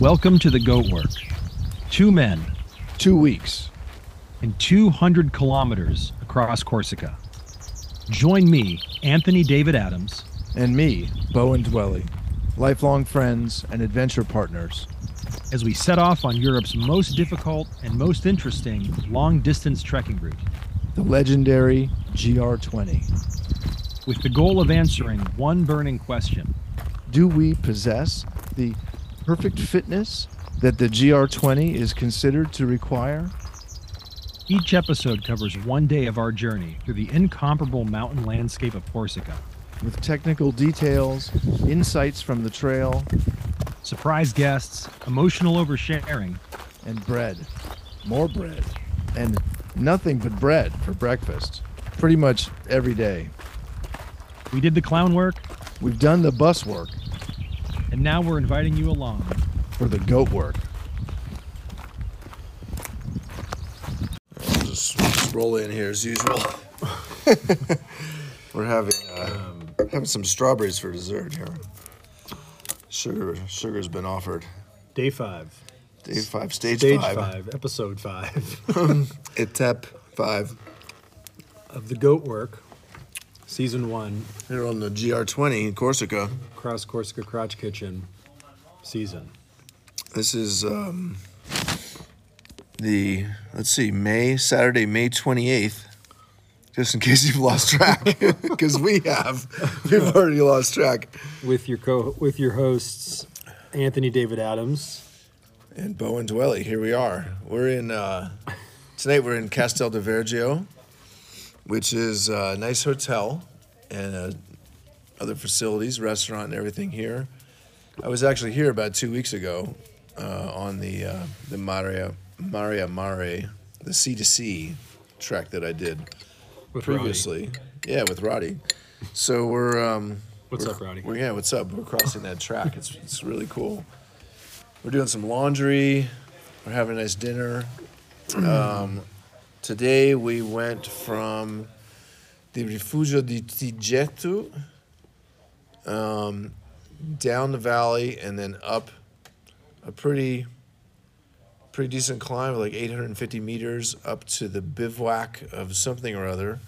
Welcome to the Goat Work. Two men Two weeks. and 200 kilometers across Corsica. Join me, Anthony David Adams, And me, Bowen Dwelly. Lifelong friends and adventure partners. as we set off on Europe's most difficult and most interesting long distance trekking route, The legendary GR20. with the goal of answering one burning question Do we possess the perfect fitness that the GR20 is considered to require? Each episode covers one day of our journey through the incomparable mountain landscape of Corsica. With technical details, insights from the trail, Surprise guests, emotional oversharing, and bread. More bread. And nothing but bread for breakfast. Pretty much every day. we did the clown work, We've done the bus work and now we're inviting you along. for the goat work. Just, just roll in here as usual. We're having uh, having some strawberries for dessert here. Sugar sugar's been offered. Day five. Day five, stage, Stage five. five. episode five Etep five. of the Goat Work, season one, Here on the GR20 in Corsica. Cross Corsica Crotch Kitchen season. This is um, the let's see, May Saturday, May twenty eighth. Just in case you've lost track, because we have, we've already lost track. With your co with your hosts, Anthony David Adams. And Bowen Dwelly, here we are. We're in uh, tonight. We're in Castel de Vergio, which is a nice hotel and uh, other facilities, restaurant, and everything here. I was actually here about two weeks ago uh, on the uh, the Maria Mare a Mare, the sea to sea trek that I did With Roddy. previously. Yeah, with Roddy. So we're um, What's we're- up, Roddy? We're, yeah, what's up? We're crossing that track. It's it's really cool. We're doing some laundry. We're having a nice dinner. Um, today we went from the Rifugio di Tighjettu um, down the valley and then up a pretty pretty decent climb, like 850 meters up to the bivouac of something or other,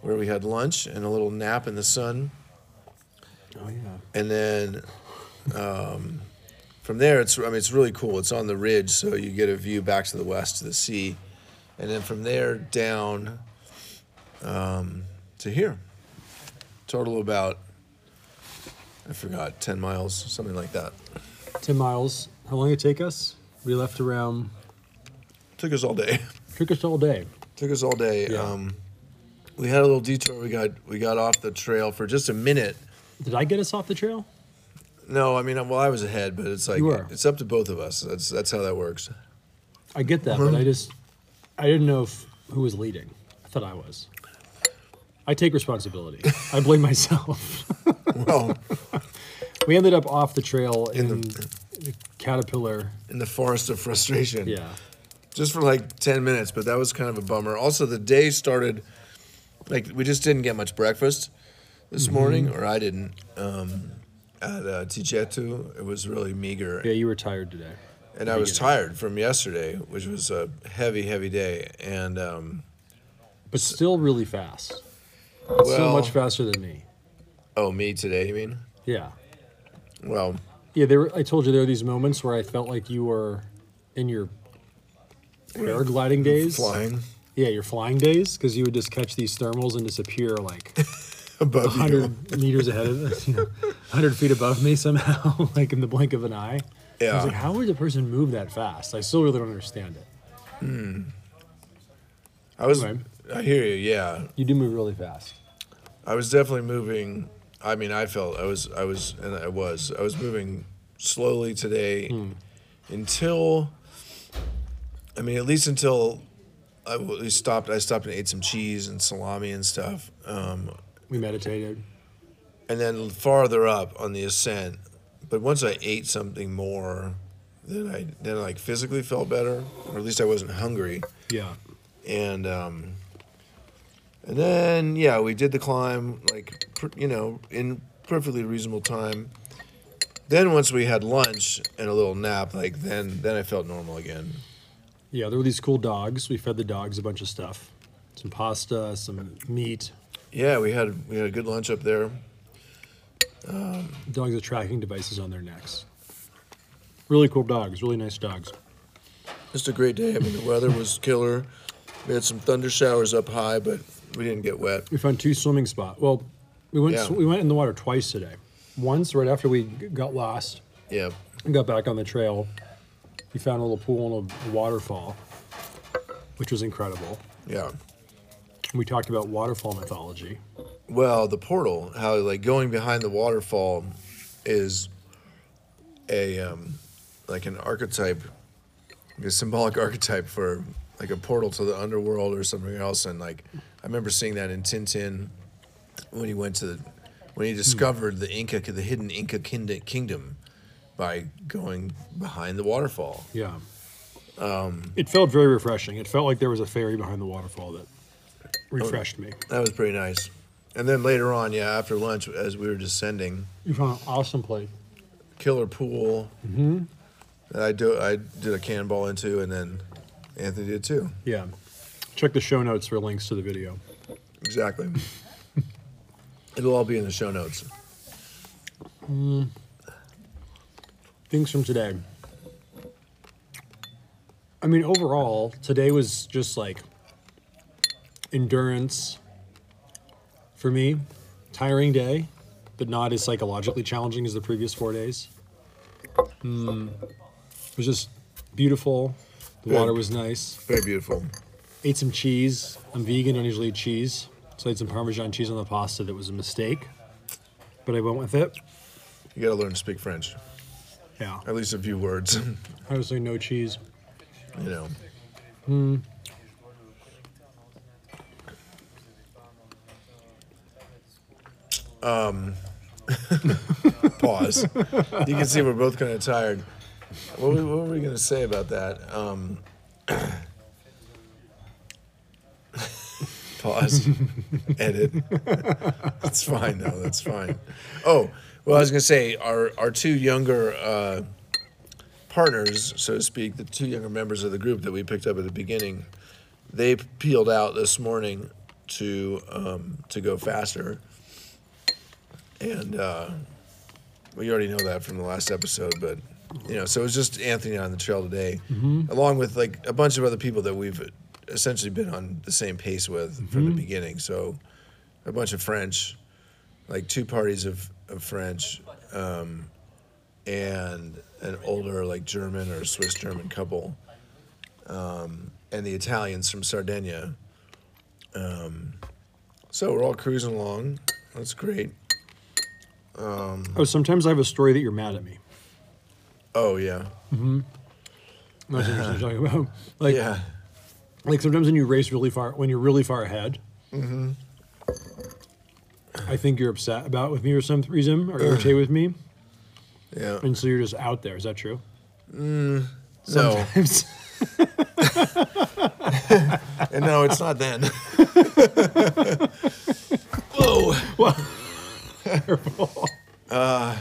where we had lunch and a little nap in the sun. Oh yeah. And then um, from there, it's I mean it's really cool. It's on the ridge, so you get a view back to the west to the sea, and then from there down um, to here. Total about I forgot ten miles, something like that. Ten miles. How long did it take us? We left around. Took us all day. Took us all day. Took us all day. Yeah. Um, we had a little detour. We got we got off the trail for just a minute. Did I get us off the trail? No, I mean, well, I was ahead, but it's like You were. it's up to both of us. That's that's how that works. I get that, but I just I didn't know if, who was leading. I thought I was. I take responsibility. I blame myself. Well, we ended up off the trail in, In the, the- Caterpillar. in the forest of frustration. Yeah. just for like 10 minutes, but that was kind of a bummer. Also, the day started like we just didn't get much breakfast this Mm-hmm. morning, or I didn't. Um, at uh, Tighjettu, it was really meager, Yeah, you were tired today. And I was tired from yesterday, which was a heavy, heavy day. And um, But still really fast. so well, much faster than me. oh, me today, you mean? Yeah. Well, Yeah, there I told you there were these moments where I felt like you were in your paragliding days. flying Yeah, your flying days, because you would just catch these thermals and disappear like above 100 meters ahead of us, you know, 100 feet above me somehow, like in the blink of an eye. I was Yeah. like, how would a person move that fast? I still really don't understand it. I was. Anyway. I hear you. Yeah, You do move really fast. I was definitely moving. I mean, I felt I was, I was, and I was, I was moving slowly today until, I mean, at least until I we stopped. I stopped and ate some cheese and salami and stuff. Um, We meditated. and then farther up on the ascent, but once I ate something more, then I then I, like physically felt better, or at least I wasn't hungry. Yeah. and um, and then yeah, we did the climb like pr- you know in perfectly reasonable time. Then once we had lunch and a little nap, like then then I felt normal again. Yeah, there were these cool dogs. We fed the dogs a bunch of stuff, some pasta, some meat. Yeah, we had we had a good lunch up there. Dogs with tracking devices on their necks. Really cool dogs. Really nice dogs. Just a great day. I mean, the weather was killer. We had some thunder showers up high, but we didn't get wet. We found two swimming spots. Well, we went Yeah. we went in the water twice today. Once right after we got lost Yeah, and got back on the trail, we found a little pool and a waterfall, which was incredible. yeah. We talked about waterfall mythology. Well, the portal, how like going behind the waterfall is a um, like an archetype, a symbolic archetype for like a portal to the underworld or something else. And like I remember seeing that in Tintin when he went to the, when he discovered the Inca, the hidden Inca kingdom, by going behind the waterfall. Yeah. it felt very refreshing. It felt like there was a fairy behind the waterfall that refreshed me. That was pretty nice. And then later on, yeah, after lunch, as we were descending, You found an awesome place. killer pool mm-hmm. that I do I did a cannonball into, and then Anthony did too. Yeah. Check the show notes for links to the video. Exactly. It'll all be in the show notes. Mm. Things from today. I mean, overall, today was just like endurance for me. Tiring day, but not as psychologically challenging as the previous four days. Mm, it was just beautiful. The water was nice. Very beautiful. Ate some cheese. I'm vegan, don't usually eat cheese. So I ate some Parmesan cheese on the pasta that was a mistake. But I went with it. You got to learn to speak French, Yeah. at least a few words. I was like, no cheese. you know. Um. Pause. You can see we're both kind of tired. What were, what were we going to say about that? Um, pause. Edit. That's fine though. That's fine. Oh, well, I was going to say our our two younger uh, partners, so to speak, the two younger members of the group that we picked up at the beginning, they peeled out this morning to um, to go faster, and uh, we already know that from the last episode. But you know, so it was just Anthony on the trail today, along with like a bunch of other people that we've essentially been on the same pace with from the beginning. So a bunch of French, like two parties of, of French. Um, and an older like German or Swiss German couple, um, and the Italians from Sardinia. Um, so we're all cruising along. That's great. Um, oh, sometimes I have a story that you're mad at me. Oh yeah, mm-hmm. That's interesting to talk about. Like, yeah, like sometimes when you race really far, when you're really far ahead, mm-hmm. I think you're upset about with me for some reason or irritated with me, yeah. and so you're just out there. Is that true? Mm, no, Sometimes. and no, it's not then. Whoa. Uh,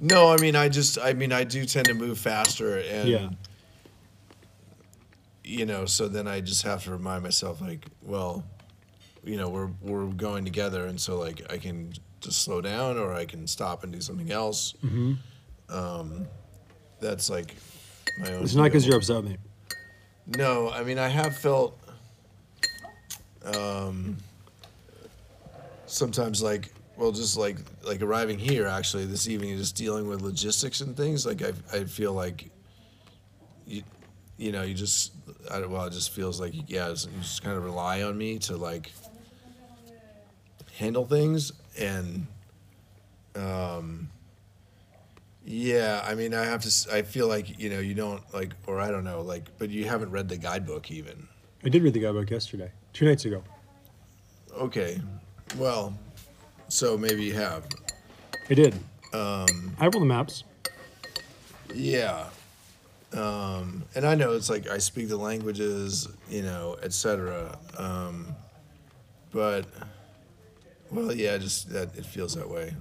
no, I mean, I just, I mean, I do tend to move faster, and yeah. you know, so then I just have to remind myself, like, well, you know, we're we're going together, and so like I can just slow down, or I can stop and do something else. Mm-hmm. Um, that's like my own. It's not because you're upset with me. No, I mean I have felt um, sometimes like well just like like arriving here actually this evening just dealing with logistics and things like I I feel like you you know you just I well it just feels like yeah it's- you just kind of rely on me to like handle things and um yeah, I mean, I have to. I feel like you know, you don't like, or I don't know, like, but you haven't read the guidebook even. I did read the guidebook yesterday, two nights ago. Okay, well, so maybe you have. I did. Um, I have all the maps. Yeah, um, and I know it's like I speak the languages, you know, etc. Um, but, well, yeah, just that it feels that way.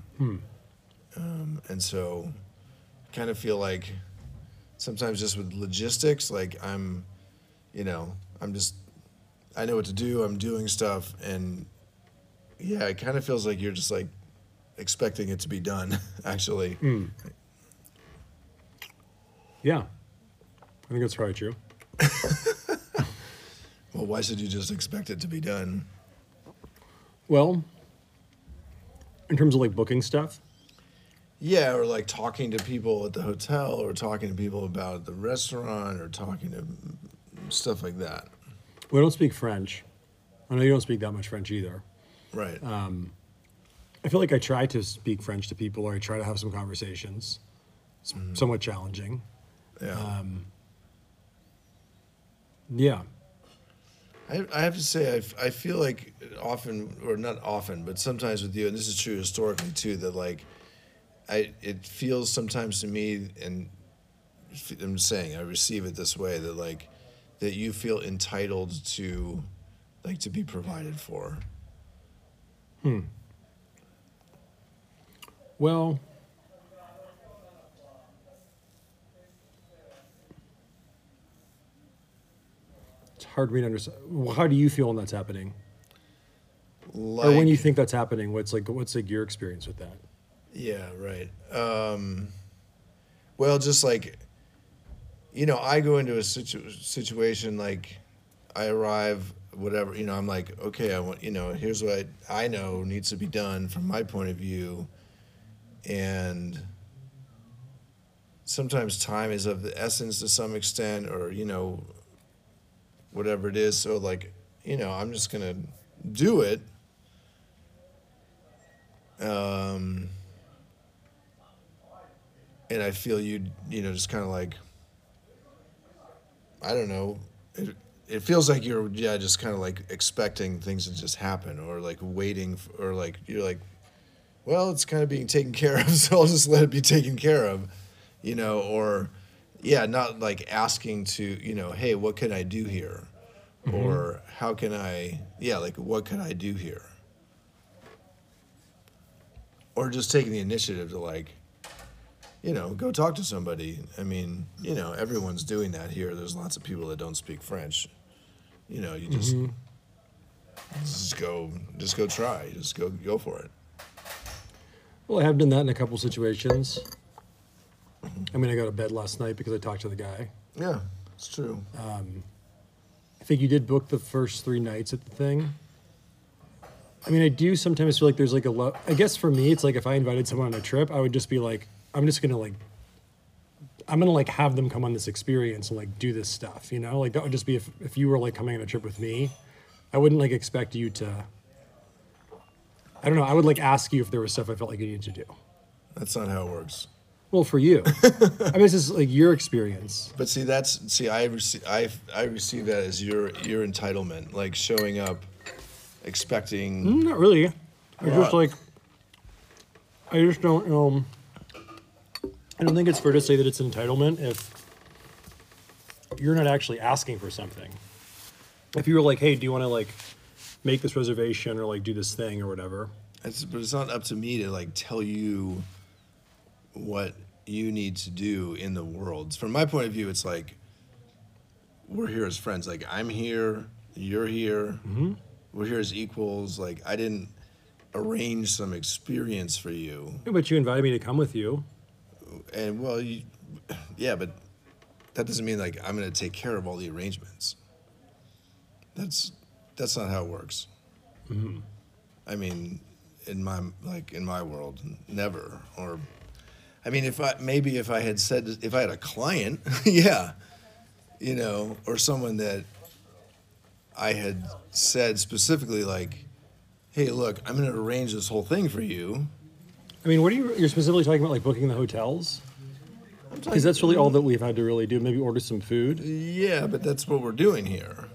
Um, and so, kind of feel like sometimes just with logistics, like I'm, you know, I'm just, I know what to do. I'm doing stuff, and yeah, it kind of feels like you're just like expecting it to be done. Actually, hmm. Yeah. I think that's probably true. well, why should you just expect it to be done? Well, in terms of like booking stuff, Yeah, or like talking to people at the hotel, or talking to people about the restaurant, or talking to stuff like that. we don't speak French. I know you don't speak that much French either. Right. Um, I feel like I try to speak French to people or I try to have some conversations. It's mm-hmm. somewhat challenging. yeah. Um, yeah. I, I have to say, I, I feel like often, or not often, but sometimes with you, and this is true historically too, that like, I it feels sometimes to me, and I'm saying I receive it this way that like, that you feel entitled to, like, to be provided for. Well, it's hard for me to understand. Well, how do you feel when that's happening? Like, or when you think that's happening, what's like what's like your experience with that? Yeah, right. Um, well, just like, you know, I go into a situ- situation like I arrive, whatever, you know, I'm like, okay, I want, you know, here's what I, I know needs to be done from my point of view. And sometimes time is of the essence to some extent, or, you know, whatever it is. So, like, you know, I'm just to do it. Um, and I feel you, you know, just kind of like, I don't know, it, it feels like you're, yeah, just kind of like expecting things to just happen or like waiting, f or like, you're like, well, it's kind of being taken care of, so I'll just let it be taken care of, you know, or, yeah, not like asking to, you know, hey, what can I do here? Mm-hmm. Or how can I, yeah, like, what can I do here? Or just taking the initiative to, like, you know, go talk to somebody. I mean, you know, everyone's doing that here. There's lots of people that don't speak French. You know, you just mm-hmm. just go just go try. Just go go for it. Well, I have done that in a couple situations. Mm-hmm. I mean, I got to bed last night because I talked to the guy. Yeah, it's true. Um, I think you did book the first three nights at the thing. I mean, I do sometimes feel like there's like a lo- I guess for me, it's like if I invited someone on a trip, I would just be like, I'm just gonna like, I'm gonna like have them come on this experience and like do this stuff, you know? Like that would just be if if you were like coming on a trip with me, I wouldn't like expect you to. I don't know. I would like ask you if there was stuff I felt like you needed to do. That's not how it works. Well, for you, I mean, this is like your experience. But see, that's see, I receive I I receive that as your your entitlement, like showing up, expecting. Mm, Not really. I just like. I just don't. Um. I don't think it's fair to say that it's entitlement if you're not actually asking for something. If you were like, "Hey, do you want to like make this reservation or like do this thing or whatever?" It's, but it's not up to me to like tell you what you need to do in the world. From my point of view, it's like we're here as friends. Like I'm here, you're here, mm-hmm. we're here as equals. Like I didn't arrange some experience for you, Yeah, but you invited me to come with you. And well, you, yeah, but that doesn't mean like I'm gonna take care of all the arrangements. That's that's not how it works. Mm-hmm. I mean, in my like in my world, never. Or, I mean, if I maybe if I had said if I had a client, yeah, you know, or someone that I had said specifically like, hey, look, I'm going to arrange this whole thing for you. I mean, what are you? You're specifically talking about like booking the hotels, because that's really all that we've had to really do. Maybe order some food. Yeah, but that's what we're doing here.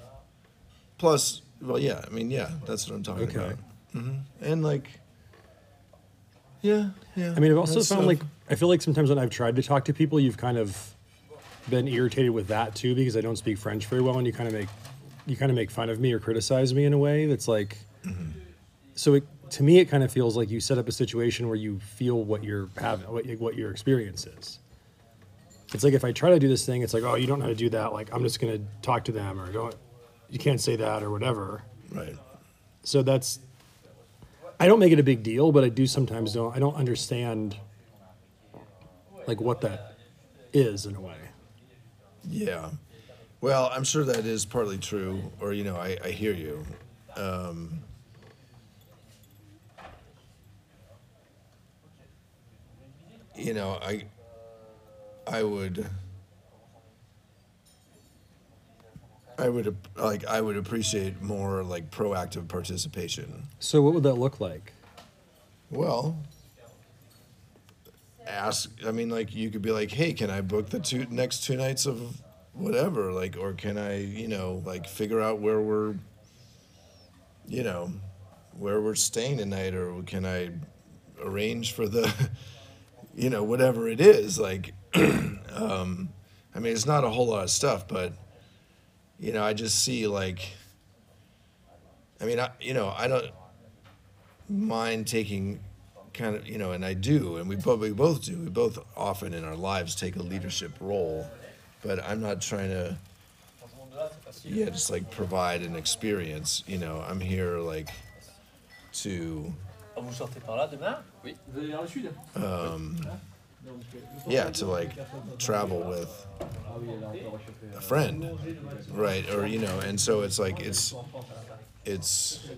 Plus, well, yeah, I mean, yeah, that's what I'm talking Okay. about. hmm And like, yeah, yeah. I mean, I've also that's found stuff. like I feel like sometimes when I've tried to talk to people, you've kind of been irritated with that too because I don't speak French very well, and you kind of make you kind of make fun of me or criticize me in a way that's like. So it, to me, it kind of feels like you set up a situation where you feel what you're having, what, what your experience is. it's like if I try to do this thing, it's like, oh, you don't know how to do that. Like I'm just gonna talk to them or don't. You can't say that or whatever. Right. So that's. I don't make it a big deal, but I do sometimes don't. I don't understand. Like what that is in a way. Yeah. Well, I'm sure that is partly true, or you know, I, I hear you. Um, you know, I I would I would like I would appreciate more like proactive participation. So what would that look like? Well, ask. I mean, like you could be like, "Hey, can I book the two next two nights of whatever?" Like, or can I, you know, like figure out where we're, you know, where we're staying tonight, or can I arrange for the, you know, whatever it is. Like, um, I mean, it's not a whole lot of stuff, but you know, I just see like. I mean, I you know, I don't mind taking kind of you know and i do and we both we both do we both often in our lives take a leadership role but i'm not trying to yeah just like provide an experience you know i'm here like to Ah, vous sortez par là demain Oui. Vous allez vers le sud um, yeah to like travel with a friend right or you know and so it's like it's it's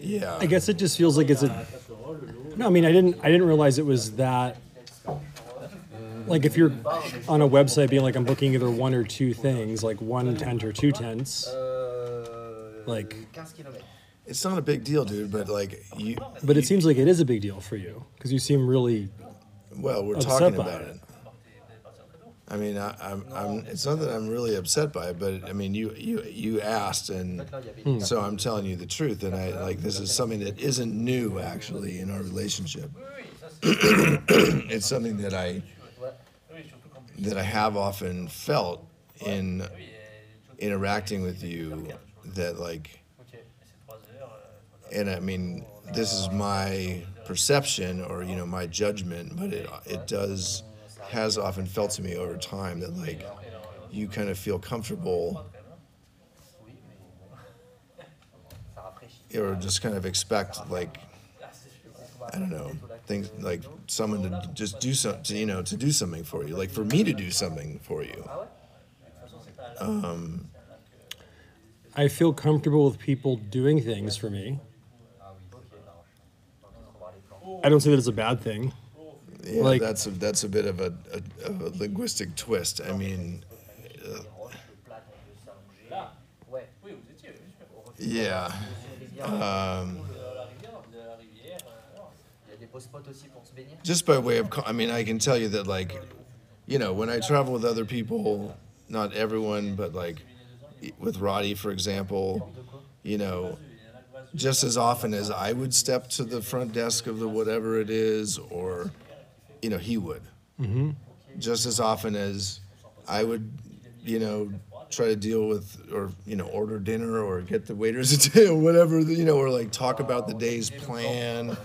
yeah I guess it just feels like it's a. No, I mean I didn't. I didn't realize it was that. Like if you're on a website being like I'm booking either one or two things, like one tent or two tents. Like, it's not a big deal dude but like you but it seems like it is a big deal for you because you seem really. Well, we're upset talking by about it. it. I mean, I, I'm, I'm. It's not that I'm really upset by it, but I mean, you, you, you asked, and hmm. so I'm telling you the truth. And I like this is something that isn't new actually in our relationship. it's something that I that I have often felt in interacting with you. That like and I mean, this is my perception or you know my judgment, but it it does has often felt to me over time that like you kind of feel comfortable or just kind of expect like I don't know things like someone to just do something you know to do something for you like for me to do something for you um, I feel comfortable with people doing things for me. I don't see that it's a bad thing. yeah Like- that's a that's a bit of a, a, a linguistic twist I mean Là Ouais. Oui, vous étiez. bien sûr. yeah um, De la rivière. Il y a des beaux spots aussi pour se baigner. just by way of i mean i can tell you that like you know when i travel with other people not everyone but like with roddy for example you know just as often as i would step to the front desk of the whatever it is or you know he would mm-hmm. just as often as i would you know try to deal with or you know order dinner or get the waiters to do whatever you know or like talk about the day's plan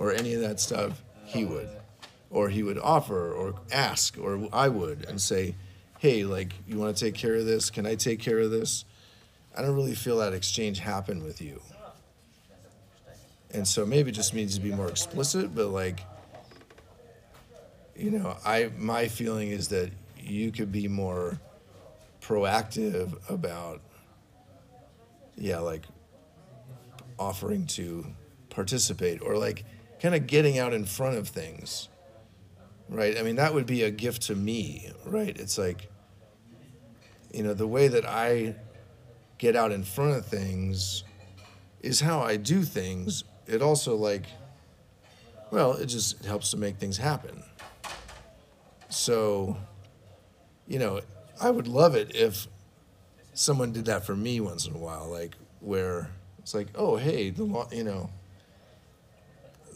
or any of that stuff, he would. Or he would offer or ask, or I would, and say, hey, like, you want to take care of this? Can I take care of this? I don't really feel that exchange happen with you. And so maybe it just needs to be more explicit, but like, you know, I my feeling is that you could be more proactive about, yeah, like offering to participate or like kind of getting out in front of things right? I mean that would be a gift to me right? It's like you know the way that i get out in front of things is how i do things it also like well it just helps to make things happen. So you know i would love it if someone did that for me once in a while like where it's like oh hey the law you know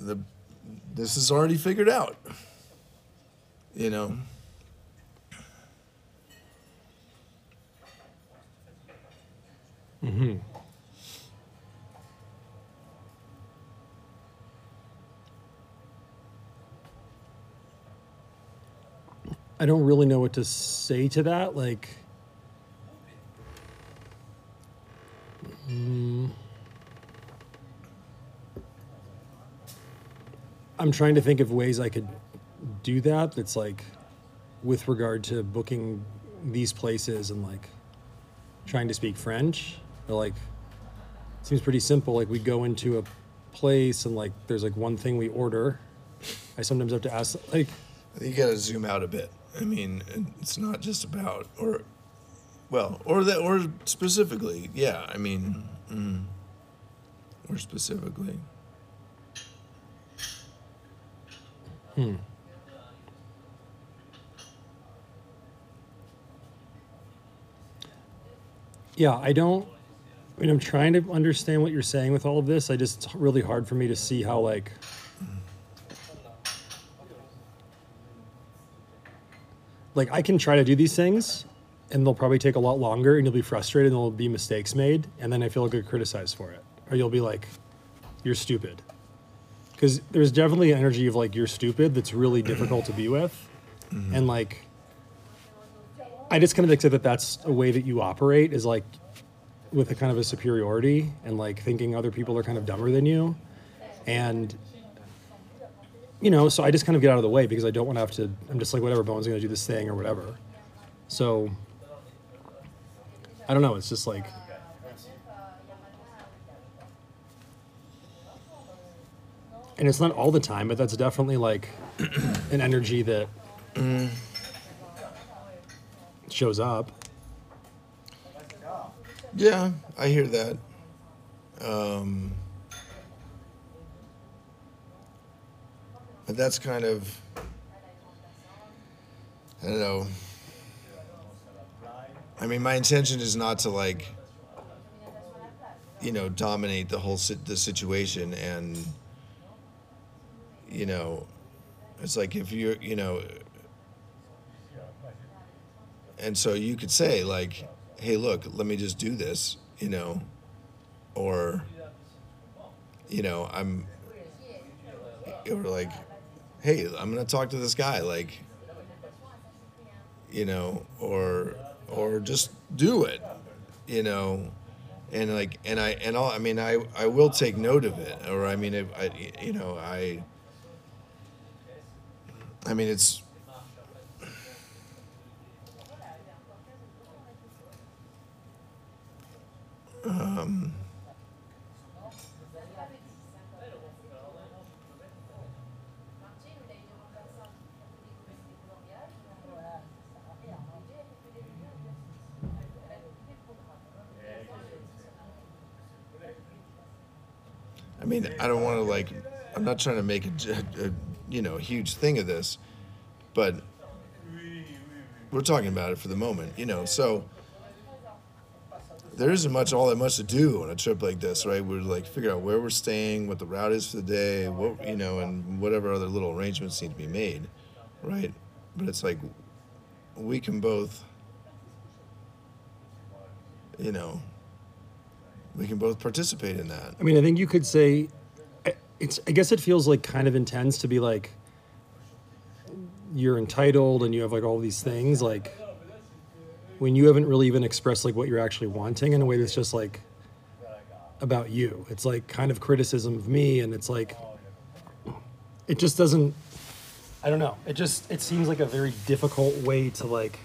the this is already figured out you know mm-hmm. I don't really know what to say to that. Like, mm, I'm trying to think of ways I could do that. That's like, with regard to booking these places and like trying to speak French. Or like, seems pretty simple. Like we go into a place and like there's like one thing we order. I sometimes have to ask like you got to zoom out a bit. I mean, it's not just about or, well, or that or specifically, yeah. I mean, mm, or specifically. Hmm. Yeah, I don't. I mean, I'm trying to understand what you're saying with all of this. I just it's really hard for me to see how like. Like I can try to do these things, and they'll probably take a lot longer, and you'll be frustrated, and there'll be mistakes made, and then I feel like I get criticized for it, or you'll be like, "You're stupid," because there's definitely an energy of like you're stupid that's really difficult to be with, mm-hmm. and like I just kind of accept that that's a way that you operate is like with a kind of a superiority and like thinking other people are kind of dumber than you. And, you know, so I just kind of get out of the way because I don't want to have to, I'm just like, whatever, Bowen's going to do this thing or whatever. So, I don't know. It's just like, and it's not all the time, but that's definitely like an energy that shows up. Yeah, I hear that. Um, but that's kind of, I don't know. I mean, my intention is not to like, you know, dominate the whole sit- the situation, and you know, it's like if you're, you know, and so you could say like hey look let me just do this you know or you know i'm or like hey i'm gonna talk to this guy like you know or or just do it you know? And like and i and all i mean i i will take note of it or i mean if i you know i i mean it's um, I mean, I don't want to like. I'm not trying to make a, you know huge thing of this, but we're talking about it for the moment, you know. So there isn't much all that much to do on a trip like this, right? We're like figure out where we're staying, what the route is for the day, what you know, and whatever other little arrangements need to be made, right? But it's like we can both, you know, we can both participate in that. I mean, I think you could say it's. I guess it feels like kind of intense to be like you're entitled and you have like all these things like when you haven't really even expressed like what you're actually wanting in a way that's just like about you. It's like kind of criticism of me, and it's like it just doesn't. I don't know. It just it seems like a very difficult way to like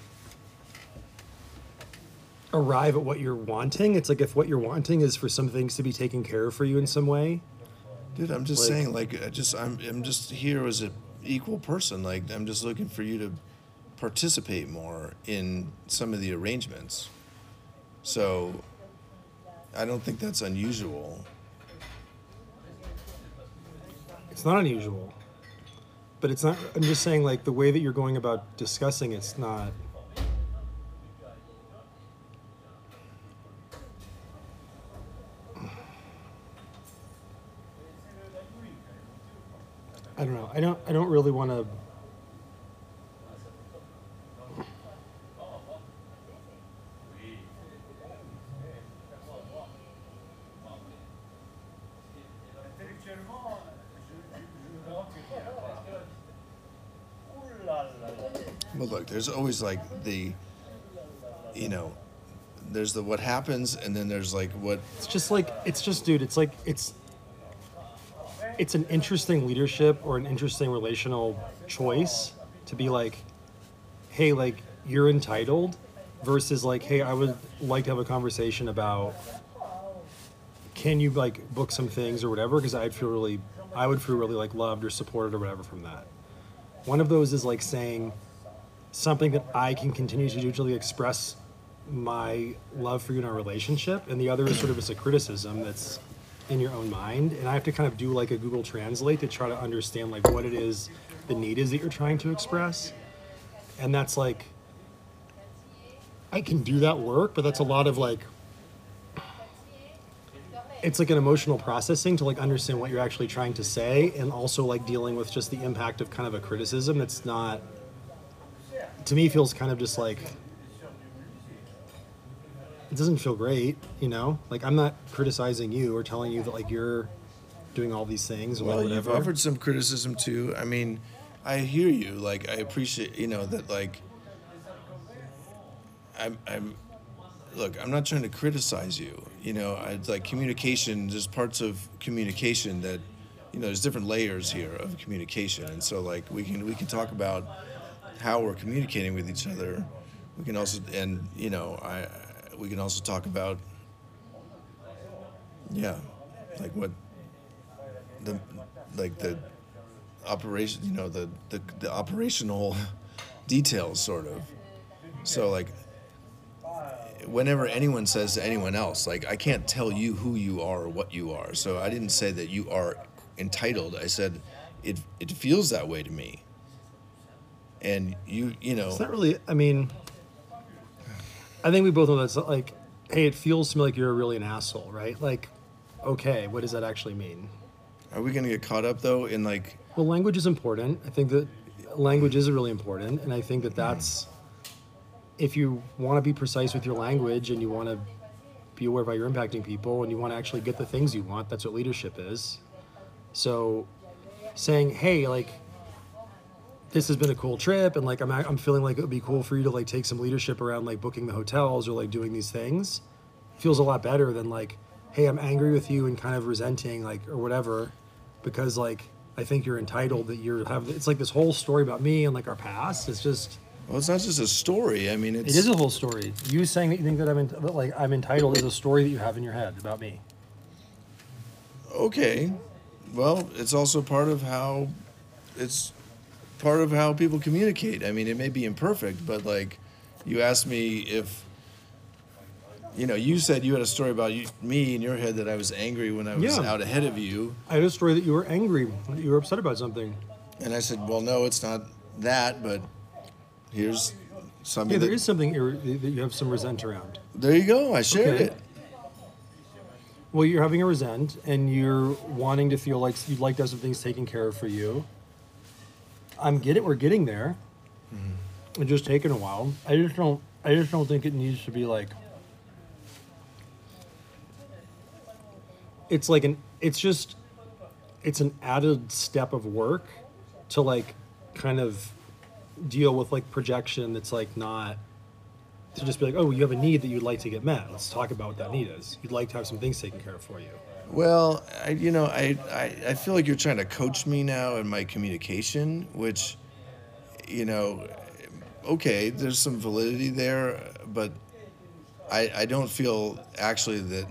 arrive at what you're wanting. It's like if what you're wanting is for some things to be taken care of for you in some way. Dude, I'm just Like- saying, like, I just I'm I'm just here as an equal person. Like, I'm just looking for you to participate more in some of the arrangements. So, I don't think that's unusual. It's not unusual. But it's not I'm just saying like the way that you're going about discussing it's not I don't know. I don't I don't really want to Well, look, there's always like the, you know, there's the what happens, and then there's like what. It's just like it's just, dude. It's like it's it's an interesting leadership or an interesting relational choice to be like, hey, like you're entitled, versus like, hey, I would like to have a conversation about can you like book some things or whatever because I'd feel really I would feel really like loved or supported or whatever from that. One of those is like saying something that I can continue to do to express my love for you in our relationship, and the other is sort of just a criticism that's in your own mind, and I have to kind of do like a Google Translate to try to understand like what it is the need is that you're trying to express, and that's like I can do that work, but that's a lot of like it's like an emotional processing to like understand what you're actually trying to say and also like dealing with just the impact of kind of a criticism that's not to me feels kind of just like it doesn't feel great you know like i'm not criticizing you or telling you that like you're doing all these things or Well, you've offered some criticism too. I mean, I hear you. Like, I appreciate, you know, that like. I'm, I'm, look. I'm not trying to criticize you. You know, I like communication. There's parts of communication that, you know, there's different layers here of communication, and so like we can we can talk about how we're communicating with each other. We can also, and you know, I, we can also talk about. Yeah, like what the like the operation you know the, the the operational details sort of. So like whenever anyone says to anyone else like i can't tell you who you are or what you are. So i didn't say that you are entitled. I said it it feels that way to me. And you you know. It's not really i mean i think we both know that's like hey it feels to me like you're really an asshole right like okay what does that actually mean are we gonna get caught up though in like Well, language is important. I think that language is really important, and I think that that's if you want to be precise with your language and you want to be aware of how you're impacting people and you want to actually get the things you want. That's what leadership is. So, saying, "Hey, like." This has been a cool trip, and like I'm, I'm feeling like it would be cool for you to like take some leadership around like booking the hotels or like doing these things. Feels a lot better than like, hey, I'm angry with you and kind of resenting like or whatever, because like I think you're entitled that you're have. It's like this whole story about me and like our past. It's just well it's not just a story i mean it's it is a whole story. You saying that you think that I'm in, that, like I'm entitled is a story that you have in your head about me. okay well it's also part of how it's part of how people communicate i mean it may be imperfect but like you asked me if you know you said you had a story about you, me in your head that i was angry when i was Yeah. out ahead of you I had a story that you were angry, that you were upset about something. and i said well no it's not that but here's something Yeah, there that, is something ir- that you have some resent around. there you go i shared Okay. it Well, you're having a resent, and you're wanting to feel like you'd like to have some things taken care of for you. I'm getting, we're getting there. Mm-hmm. It's just taking a while. I just don't, I just don't think it needs to be like. It's like an, it's just, it's an added step of work to like, kind of, deal with like projection that's like not to just be like, oh, you have a need that you'd like to get met. Let's talk about what that need is. You'd like to have some things taken care of for you. Well, I, you know, I, I, I feel like you're trying to coach me now in my communication, which, you know, okay, there's some validity there, but I, I don't feel actually that,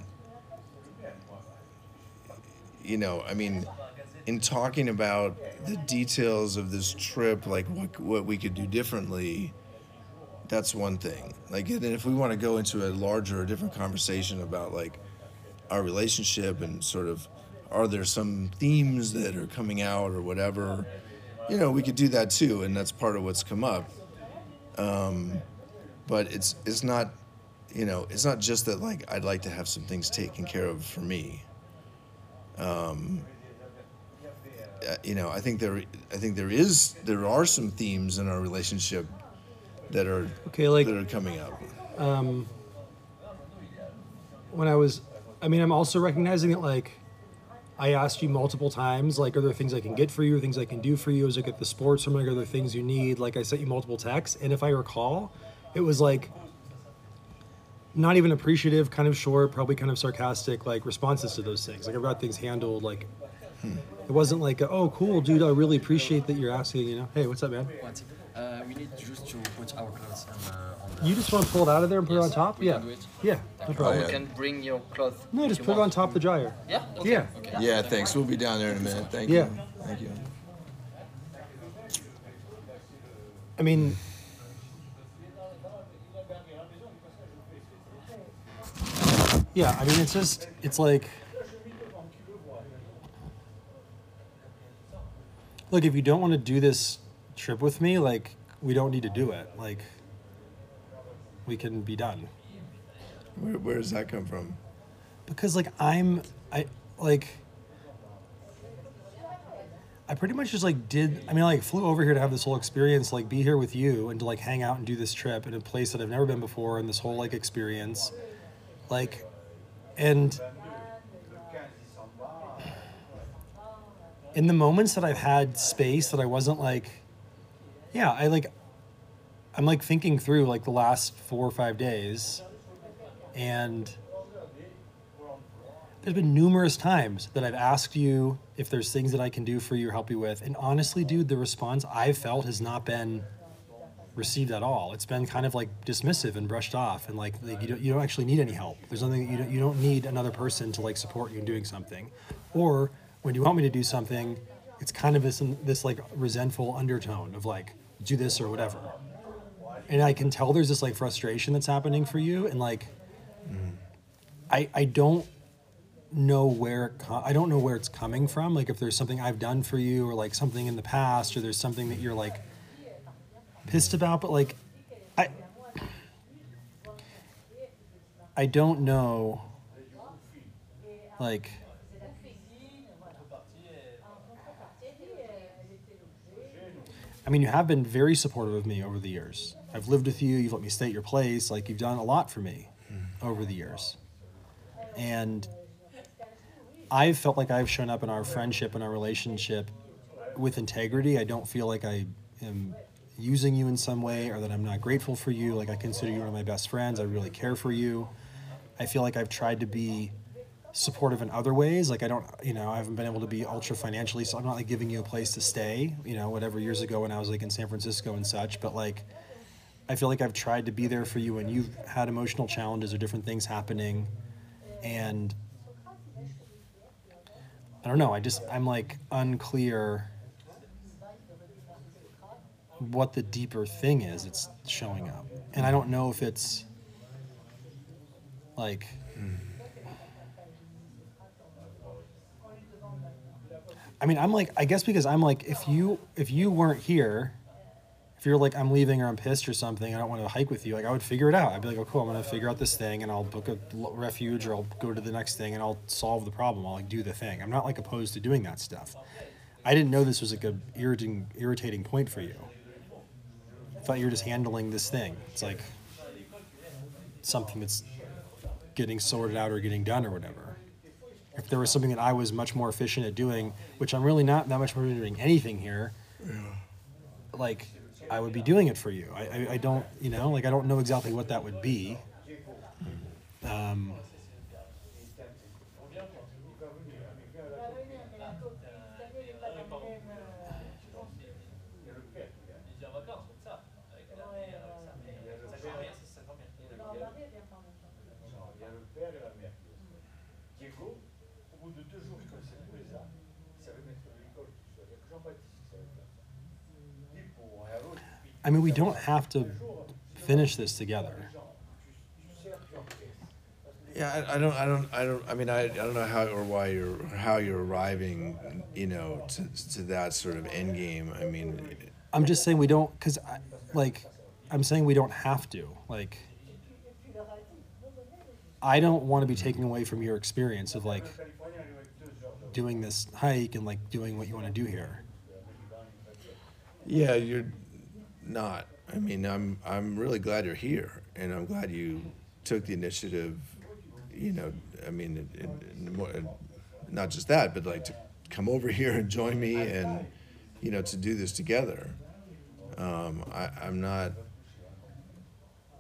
you know, I mean, in talking about the details of this trip, like what, what we could do differently, that's one thing. Like, and if we want to go into a larger, different conversation about like our relationship and sort of, are there some themes that are coming out or whatever? You know, we could do that too, and that's part of what's come up. Um, but it's it's not, you know, it's not just that like I'd like to have some things taken care of for me. Um, uh, you know, I think there, I think there is, there are some themes in our relationship that are Okay, like that are coming up. when I was, I mean, I'm also recognizing that like I asked you multiple times, like, are there things I can get for you, things I can do for you? Is it get the sports from like, are there things you need? Like, I sent you multiple texts, and if I recall, it was like not even appreciative, kind of short, probably kind of sarcastic, like responses to those things. Like, I've got things handled. Like, hmm. it wasn't like, a, oh, cool, dude, I really appreciate that you're asking. You know, hey, what's up, man? What? Uh, we need just to put our clothes on, uh, on the. You just want to pull it out of there and put it on top? we Yeah, can do it. yeah, no problem. You can bring your clothes. No, just put it on top of the dryer. Yeah. Okay. Yeah. Okay. Yeah, thanks. We'll be down there in a minute. Thank Yeah. you. Thank you. I mean, yeah, I mean, it's just, it's like, look, if you don't want to do this trip with me, like, we don't need to do it. Like, we can be done. Where, where does that come from? because like I'm I like I pretty much just like did I mean I like flew over here to have this whole experience like be here with you and to like hang out and do this trip in a place that I've never been before and this whole like experience like and in the moments that I've had space that I wasn't like yeah I like I'm like thinking through like the last 4 or 5 days and there's been numerous times that I've asked you if there's things that I can do for you or help you with. And honestly, dude, the response I've felt has not been received at all. It's been kind of like dismissive and brushed off and like, like you, don't, you don't actually need any help. There's nothing that you don't, you don't need another person to like support you in doing something. Or when you want me to do something, it's kind of this, this like resentful undertone of like, do this or whatever. And I can tell there's this like frustration that's happening for you. And like, mm-hmm. I, I don't know where it co- I don't know where it's coming from. Like if there's something I've done for you or like something in the past or there's something that you're like pissed about, but like I I don't know like I mean, you have been very supportive of me over the years. I've lived with you, you've let me stay at your place, like you've done a lot for me over the years. And I've felt like I've shown up in our friendship and our relationship with integrity. I don't feel like I am using you in some way or that I'm not grateful for you. Like I consider you one of my best friends. I really care for you. I feel like I've tried to be supportive in other ways. Like I don't, you know, I haven't been able to be ultra financially, so I'm not like giving you a place to stay, you know, whatever years ago when I was like in San Francisco and such. But like, I feel like I've tried to be there for you when you've had emotional challenges or different things happening. And I don't know, I just, I'm like unclear what the deeper thing is it's showing up. And I don't know if it's like, hmm. I mean, I'm like, I guess because I'm like, if you if you weren't here, if you're like, I'm leaving or I'm pissed or something, I don't want to hike with you. Like, I would figure it out. I'd be like, oh, cool, I'm gonna figure out this thing, and I'll book a refuge, or I'll go to the next thing, and I'll solve the problem. I'll like do the thing. I'm not like opposed to doing that stuff. I didn't know this was like a irritating irritating point for you. I thought you were just handling this thing. It's like something that's getting sorted out or getting done or whatever if there was something that I was much more efficient at doing, which I'm really not that much more doing anything here, like I would be doing it for you. I, I, I don't, you know, like I don't know exactly what that would be. Um, I mean, we don't have to finish this together. tu sers, tu encaisses. Yeah, I, I don't, I don't, I don't. I mean, I, I don't know how or why you're how you're arriving, you know, to, to that sort of end game. I mean, I'm just saying we don't, because, like, I'm saying we don't have to. Like, I don't want to be taken away from your experience of, like, doing this hike and, like, doing what you want to do here. yeah, you're not. I mean, I'm I'm really glad you're here, and I'm glad you took the initiative. You know, I mean, in, in more, not just that, but like to come over here and join me and, you know, to do this together. Um, I, I'm not.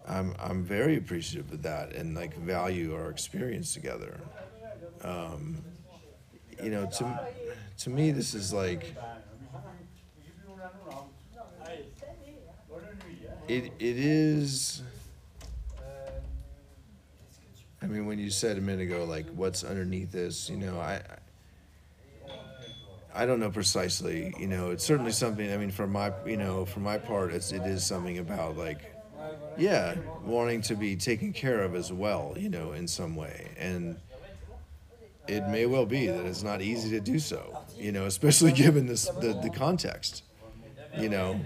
I'm I'm very appreciative of that and like value our experience together. Um, you know, to to me, this is like it it is. I mean, when you said a minute ago, like what's underneath this, you know, I. I don't know precisely. You know, it's certainly something. I mean, for my, you know, for my part, it's it is something about like, yeah, wanting to be taken care of as well. You know, in some way, and it may well be that it's not easy to do so. You know, especially given this the the context. You know,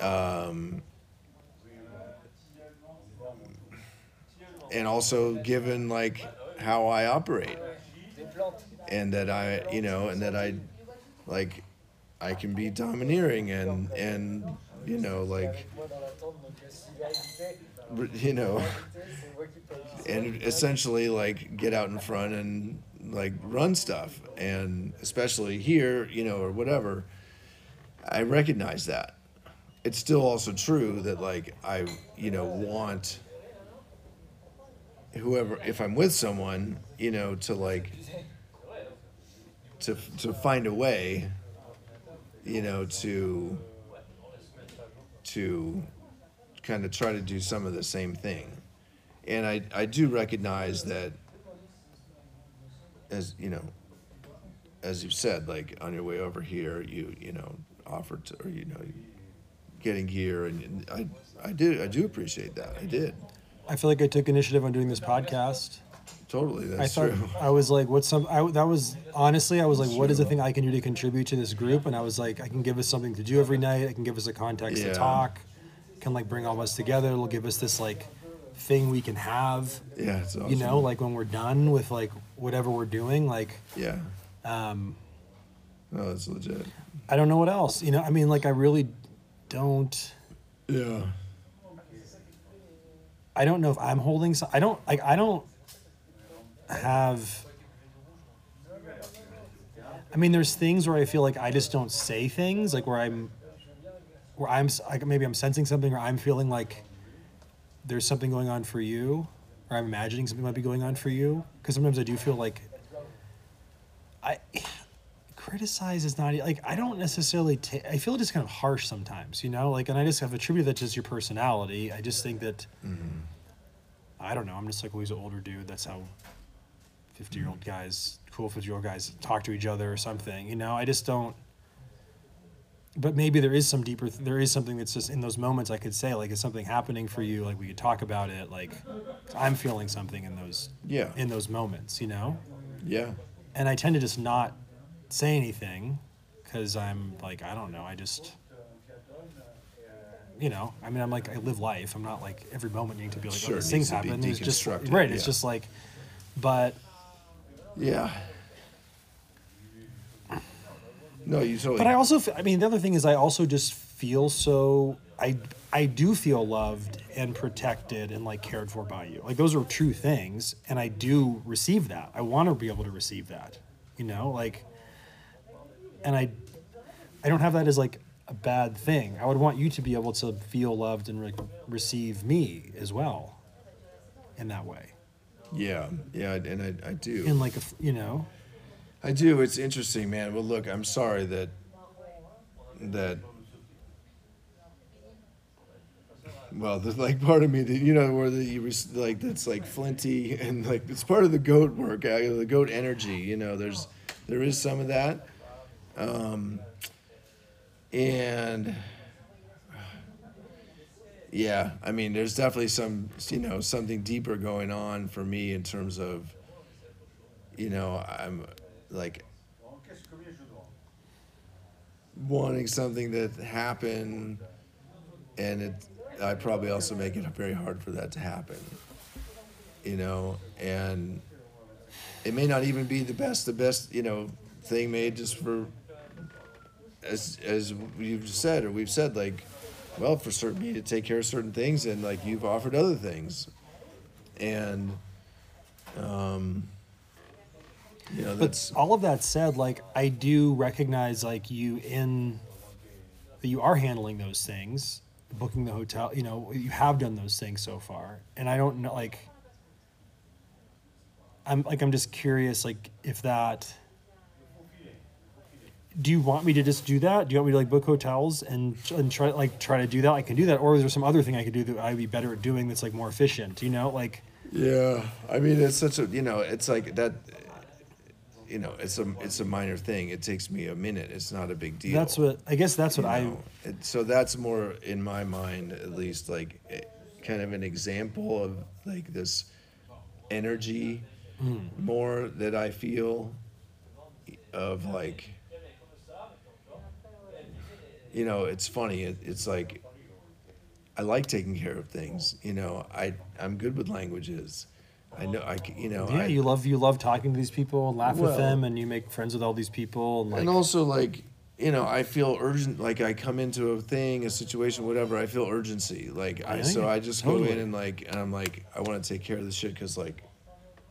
um, and also given like how I operate and that I, you know, and that I, like, I can be domineering and and you know like, you know, and essentially like get out in front and like run stuff and especially here, you know, or whatever. I recognize that. It's still also true that like I, you know, want whoever if I'm with someone, you know, to like to to find a way, you know, to to kind of try to do some of the same thing. And I I do recognize that as you know, as you said, like on your way over here, you you know offered to, or you know getting here, and I I did I do appreciate that. I did I feel like I took initiative on doing this podcast. totally. I That's thought true. I was like, what's some? I, that was honestly, I was like, what is the thing I can do to contribute to this group? And I was like, I can give us something to do every night. I can give us a context Yeah. to talk. Can like bring all of us together. It'll give us this like thing we can have. Yeah, it's awesome. You know, like when we're done with like whatever we're doing, like yeah. um, No, that's legit. I don't know what else. You know, I mean, like I really don't. Yeah. I don't know if I'm holding. So, I don't like. I don't have. I mean, there's things where I feel like I just don't say things, like where I'm, where I'm like maybe I'm sensing something, or I'm feeling like there's something going on for you, or I'm imagining something might be going on for you. Because sometimes I do feel like I criticize is not like I don't necessarily. ta- I feel just kind of harsh sometimes, you know. Like, and I just have attributed that to just your personality. I just think that mm-hmm. I don't know. I'm just like always an older dude. That's how 50 year old mm. guys, cool 50 year old guys, talk to each other or something. You know, I just don't. But maybe there is some deeper. There is something that's just in those moments. I could say like, is something happening for you? Like we could talk about it. Like, I'm feeling something in those Yeah. in those moments. You know Yeah. and I tend to just not say anything because I'm like I don't know I just you know I mean I'm like I live life. I'm not like every moment needing to be like oh, Sure, oh, it these things happen. It's just right it's just like but Yeah. No, you totally. but I also I mean the other thing is I also just feel so I I do feel loved and protected and like cared for by you. Like those are true things and I do receive that. I want to be able to receive that you know? Like and I I don't have that as like a bad thing. I would want you to be able to feel loved and re- receive me as well in that way. yeah, yeah, and I, I do. In like a, you know, I do. It's interesting, man. Well, look, I'm sorry that that. Well, there's like part of me that you know where the like that's like flinty and like it's part of the goat work, uh, the goat energy. You know, there's there is some of that, um, and yeah, I mean, there's definitely some you know something deeper going on for me in terms of you know I'm like wanting something that happen and it i probably also make it very hard for that to happen you know? And it may not even be the best the best you know thing made just for as as you've said or we've said like well for certain me to take care of certain things and like you've offered other things and um You know, But that's all of that said, like I do recognize like you in that you are handling those things, booking the hotel. You know, you have done those things so far, and I don't know like. I'm like I'm just curious like if that. Do you want me to just do that? Do you want me to like book hotels and and try like try to do that? I can do that, or is there some other thing I could do that I'd be better at doing that's like more efficient? You know, like Yeah, I mean it's such a you know it's like that. You know, it's a it's a minor thing. It takes me a minute. It's not a big deal. that's what I guess that's what you I? It- so that's more in my mind, at least, like eh, kind of an example of like this energy more that I feel of like. You know, it's funny. It, it's like I like taking care of things. You know, I I'm good with languages. I know I you know Yeah, I, you love you love talking to these people and laugh with them, and you make friends with all these people, and like and also like you know i feel urgent like i come into a thing a situation whatever i feel urgency like i so i just go in and like and i'm like i want to take care of this shit because like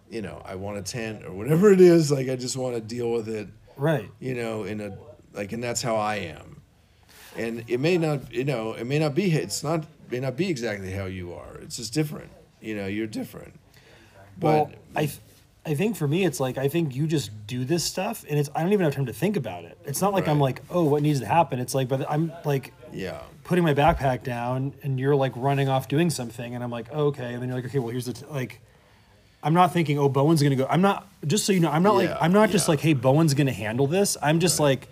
you know i want a tent or whatever it is like i just want to deal with it right. you know in a like and that's how i am and it may not you know it may not be it's not may not be exactly how you are it's just different you know you're different but well, I, I think for me, it's like I think you just do this stuff, and it's I don't even have time to think about it. It's not like I'm like, oh, what needs to happen. It's like, but I'm like yeah putting my backpack down, and you're like running off doing something, and I'm like, oh, okay, and then you're like, okay, well, here's the t-. like. I'm not thinking, oh, Bowen's gonna go. I'm not. Just so you know, I'm not like. I'm not just like, hey, Bowen's gonna handle this. I'm just like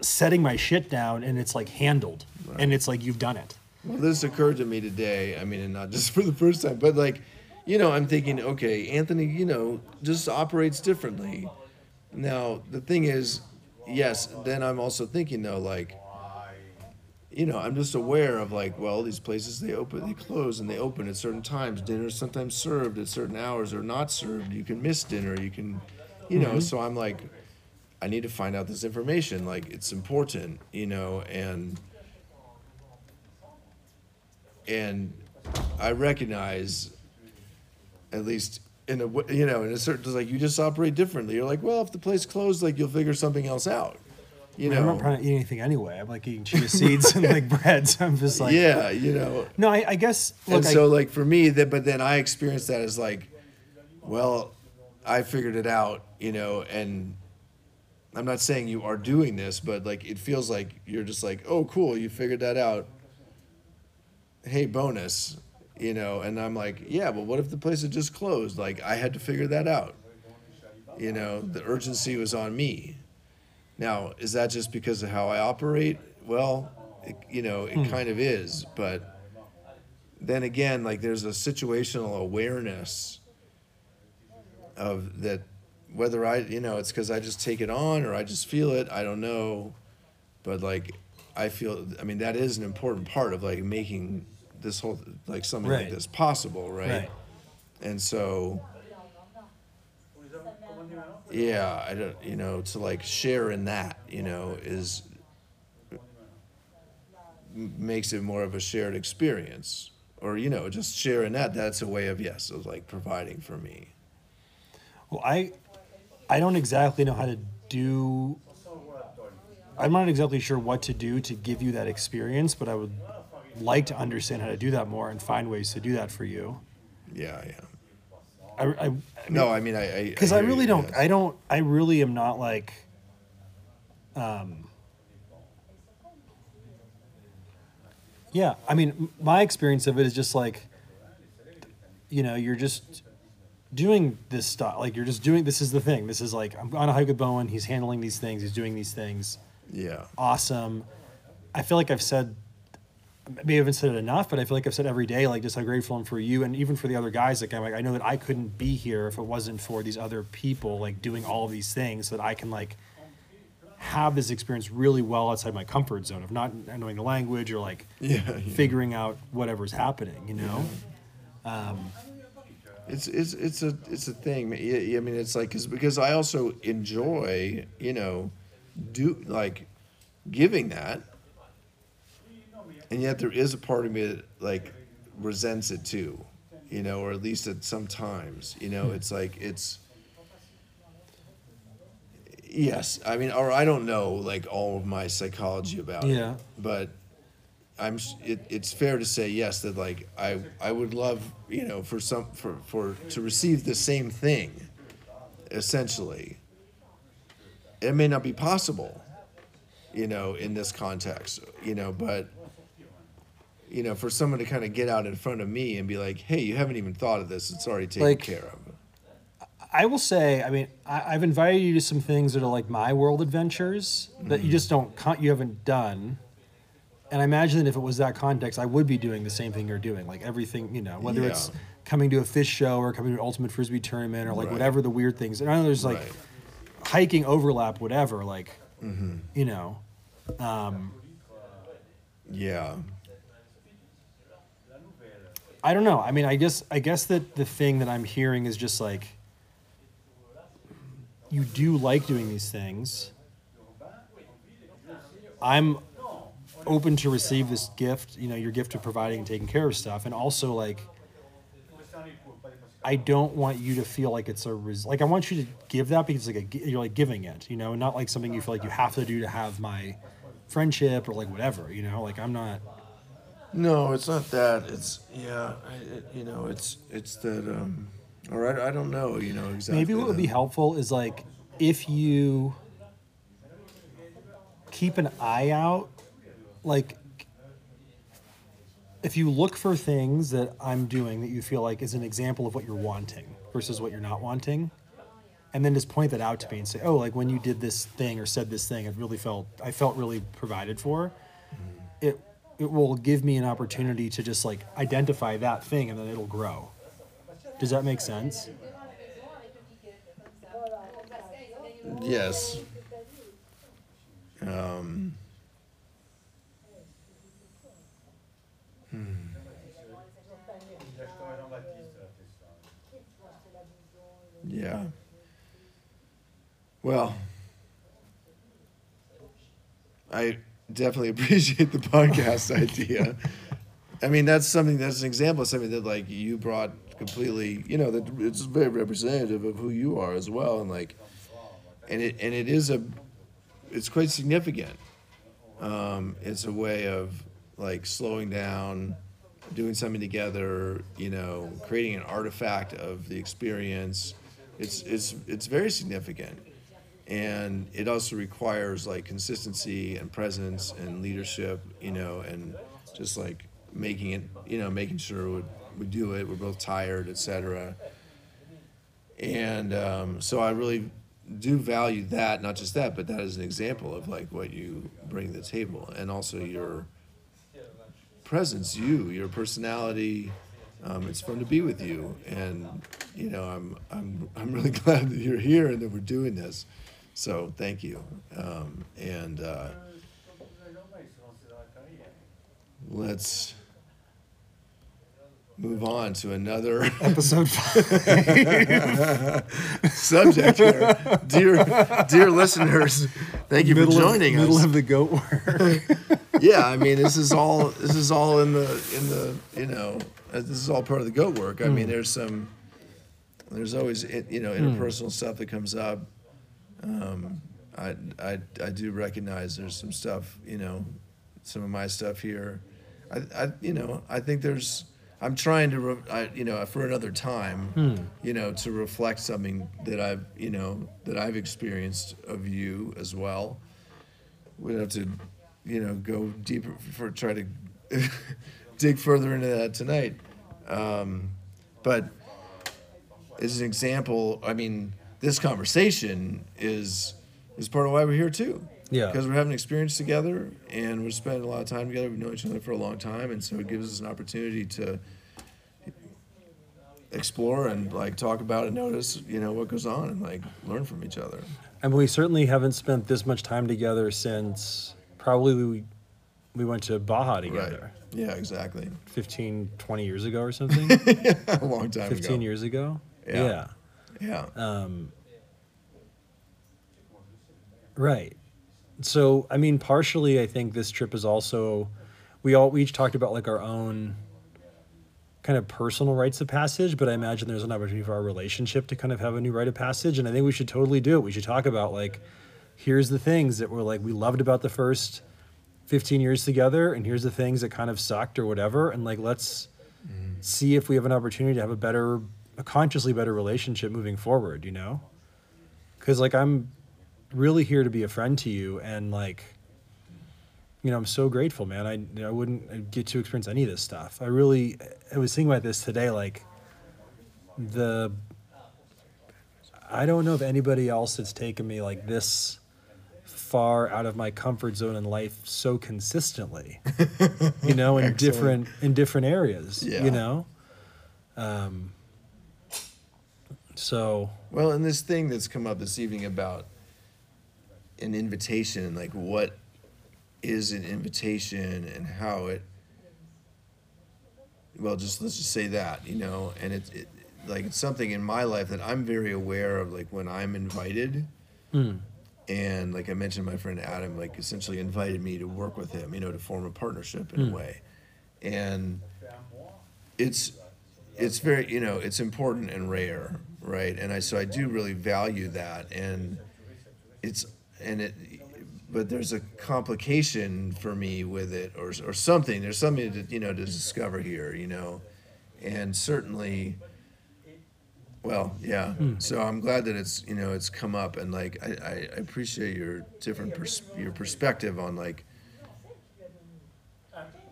setting my shit down, and it's like handled, and it's like you've done it. Well, this occurred to me today. I mean, and not just for the first time, but like, you know, I'm thinking, okay, Anthony, you know, just operates differently. Now, the thing is, yes, then I'm also thinking though, like, you know, I'm just aware of like, well, these places they open, they close, and they open at certain times. Dinner's sometimes served at certain hours or not served. You can miss dinner. You can, you know. Mm-hmm. So I'm like, I need to find out this information. Like, it's important, you know, and and I recognize, at least in a you know in a certain like you just operate differently. You're like, well, if the place closed, like you'll figure something else out. You I mean, I'm not trying to eat anything anyway. I'm like eating chia seeds and like bread. So I'm just like, yeah, you know. No, I, I guess. Look, and I, so like for me, that but then I experienced that as like, well, I figured it out, you know, and I'm not saying you are doing this, but like it feels like you're just like, oh, cool, you figured that out. Hey, bonus, you know, and I'm like, yeah, but what if the place had just closed? Like I had to figure that out. You know, the urgency was on me. Now, is that just because of how I operate? Well, it, you know, it hmm. kind of is, but then again, like there's a situational awareness of that whether I, you know, it's because I just take it on or I just feel it. I don't know, but like I feel. I mean, that is an important part of like making this whole like something like this possible, right? Right. And so, yeah, I don't, you know, to like share in that, you know, is makes it more of a shared experience or you know just sharing that that's a way of yes of like providing for me well, I, I don't exactly know how to do. I'm not exactly sure what to do to give you that experience, but I would like to understand how to do that more and find ways to do that for you. yeah yeah I, I, I no i mean i because I, hear really you, don't. yes. I don't. I really am not like. Um. Yeah, I mean, my experience of it is just like, you know, you're just doing this stuff. Like you're just doing. This is the thing. This is like I'm on a hike with Bowen. He's handling these things. He's doing these things. yeah Awesome. I feel like I've said. Maybe I haven't said it enough, but I feel like I've said every day, like just how grateful I'm for you, and even for the other guys. Like I'm like, I know that I couldn't be here if it wasn't for these other people, like doing all of these things, so that I can like have this experience really well outside my comfort zone of not knowing the language or like yeah, yeah. figuring out whatever's happening. You know? Um, it's it's it's a it's a thing. I mean it's like cause, because i also enjoy you know do like giving that. And yet there is a part of me that like resents it too you know or at least at some times you know hmm. it's like it's Yes, I mean, or I don't know like all of my psychology about Yeah. it, but I'm. It, it's fair to say yes that like I I would love you know for some for for to receive the same thing, essentially. It may not be possible, you know, in this context, you know, but you know, for someone to kind of get out in front of me and be like, "Hey, you haven't even thought of this; it's already taken Like- care of." I will say, I mean, I, I've invited you to some things that are like my world adventures that you mm-hmm. just don't, you haven't done. And I imagine that if it was that context, I would be doing the same thing you're doing, like everything, you know, whether it's coming to a fish show or coming to an ultimate frisbee tournament or like Right. whatever the weird things. And I know there's like Right. hiking overlap, whatever, like, Mm-hmm. you know, Yeah. I don't know. I mean, I guess I guess that the thing that I'm hearing is just like you do like doing these things. I'm open to receive this gift, you know, your gift of providing and taking care of stuff, and also like I don't want you to feel like it's a res- like I want you to give that because like a, you're like giving it, you know, not like something you feel like you have to do to have my friendship or like whatever, you know. Like I'm not. No, it's not that. It's yeah, I, it, you know, it's it's that. Um, or I, I don't know, you know exactly. Maybe what would be helpful is like if you keep an eye out, like if you look for things that I'm doing that you feel like is an example of what you're wanting versus what you're not wanting, and then just point that out to me and say, oh, like when you did this thing or said this thing, it really felt I felt really provided for. It it will give me an opportunity to just like identify that thing and then it'll grow. Does that make sense? Yes. Um, hmm. Yeah. Well, I definitely appreciate the podcast idea. I mean, that's something that's an example of something that like you brought completely, you know, that it's very representative of who you are as well, and like, and it and it is a, it's quite significant. Um, it's a way of like slowing down, doing something together, you know, creating an artifact of the experience. It's it's it's very significant, and it also requires like consistency and presence and leadership, you know, and just like making it, you know, making sure we, we do it. We're both tired, etc. And um, so I really do value that, not just that, but that is an example of like what you bring to the table, and also your presence, you, your personality. Um, it's fun to be with you, and you know I'm I'm I'm really glad that you're here and that we're doing this. So thank you, um, and uh, let's move on to another Episode five. subject here, dear dear listeners. Thank you middle for joining of, Middle us. of the goat work. yeah, I mean, this is all this is all in the in the you know this is all part of the goat work. I mean, Hmm. there's some there's always you know interpersonal stuff that comes up. Um, I I I do recognize there's some stuff you know, some of my stuff here. I I you know I think there's. I'm trying to, re- I, you know, for another time, you know, to reflect something that I've, you know, that I've experienced of you as well we'd have to, you know, go deeper for try to dig further into that tonight. Um, but as an example, I mean, this conversation is is part of why we're here too. Yeah. Because we're having experience together and we're spending a lot of time together. We've known each other for a long time, and so it gives us an opportunity to explore and like talk about and notice, you know, what goes on and like learn from each other. and we certainly haven't spent this much time together since probably we, we went to Baja Right. together Yeah, exactly. 15, 20 years ago or something. a long time 15 ago. years ago. Yeah. yeah. Yeah. Um, right. So, I mean, partially, I think this trip is also, we all we each talked about like our own kind of personal rites of passage, but I imagine there's an opportunity for our relationship to kind of have a new rite of passage. And I think we should totally do it. We should talk about like, here's the things that were like we loved about the first 15 years together, and here's the things that kind of sucked or whatever. And like, let's mm. see if we have an opportunity to have a better, a consciously better relationship moving forward, you know? Because like, I'm really here to be a friend to you, and like, you know, I'm so grateful, man. I, I wouldn't get to experience any of this stuff. I really, I was thinking about this today, like the, I don't know if anybody else has taken me like this far out of my comfort zone in life so consistently, you know, in different, in different areas, Yeah. you know? Um, so, Well, and this thing that's come up this evening about an invitation, like what is an invitation and how it, well, just let's just say that, you know, and it's it, like it's something in my life that I'm very aware of, like when I'm invited. Hmm. And like I mentioned, my friend Adam, like essentially invited me to work with him, you know, to form a partnership in a hmm. way. And it's it's very you know it's important and rare right and i so i do really value that and it's and it but there's a complication for me with it or or something. There's something to you know to discover here you know? And certainly well yeah. Hmm. So i'm glad that it's you know it's come up and like i i, I appreciate your different pers- your perspective on like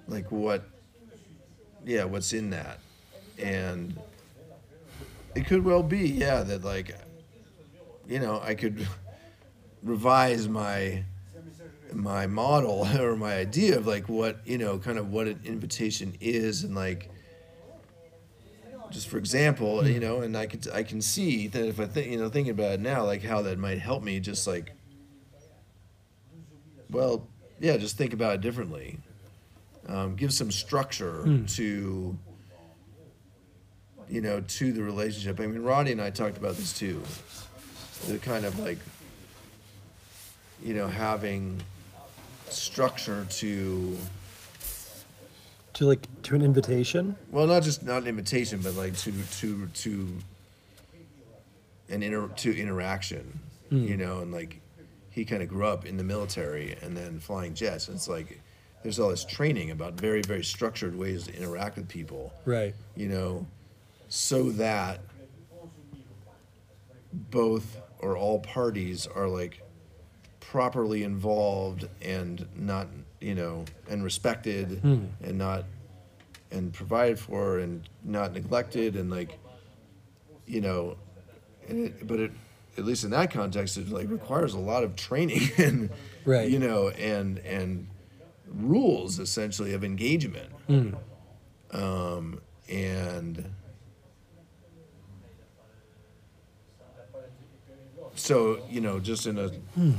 like what yeah what's in that. And it could well be yeah that like you know i could revise my my model or my idea of like what you know kind of what an invitation is and like just for example you know and i could i can see that if i think you know thinking about it now like how that might help me just like well yeah just think about it differently. Um, give some structure to you know to the relationship. I mean roddy and i talked about this too. The kind of like you know having structure to to like, to an invitation. well not just not an invitation but like to to to an inter to interaction hmm. you know and like he kind of grew up in the military and then flying jets and it's like there's all this training about very very structured ways to interact with people Right. you know, so that both or all parties are like properly involved and not, you know, and respected hmm. and not and provided for and not neglected and like, you know, and it, but it at least in that context it like requires a lot of training and Right. you know and and rules essentially of engagement. Hmm. Um, and so you know just in a hmm.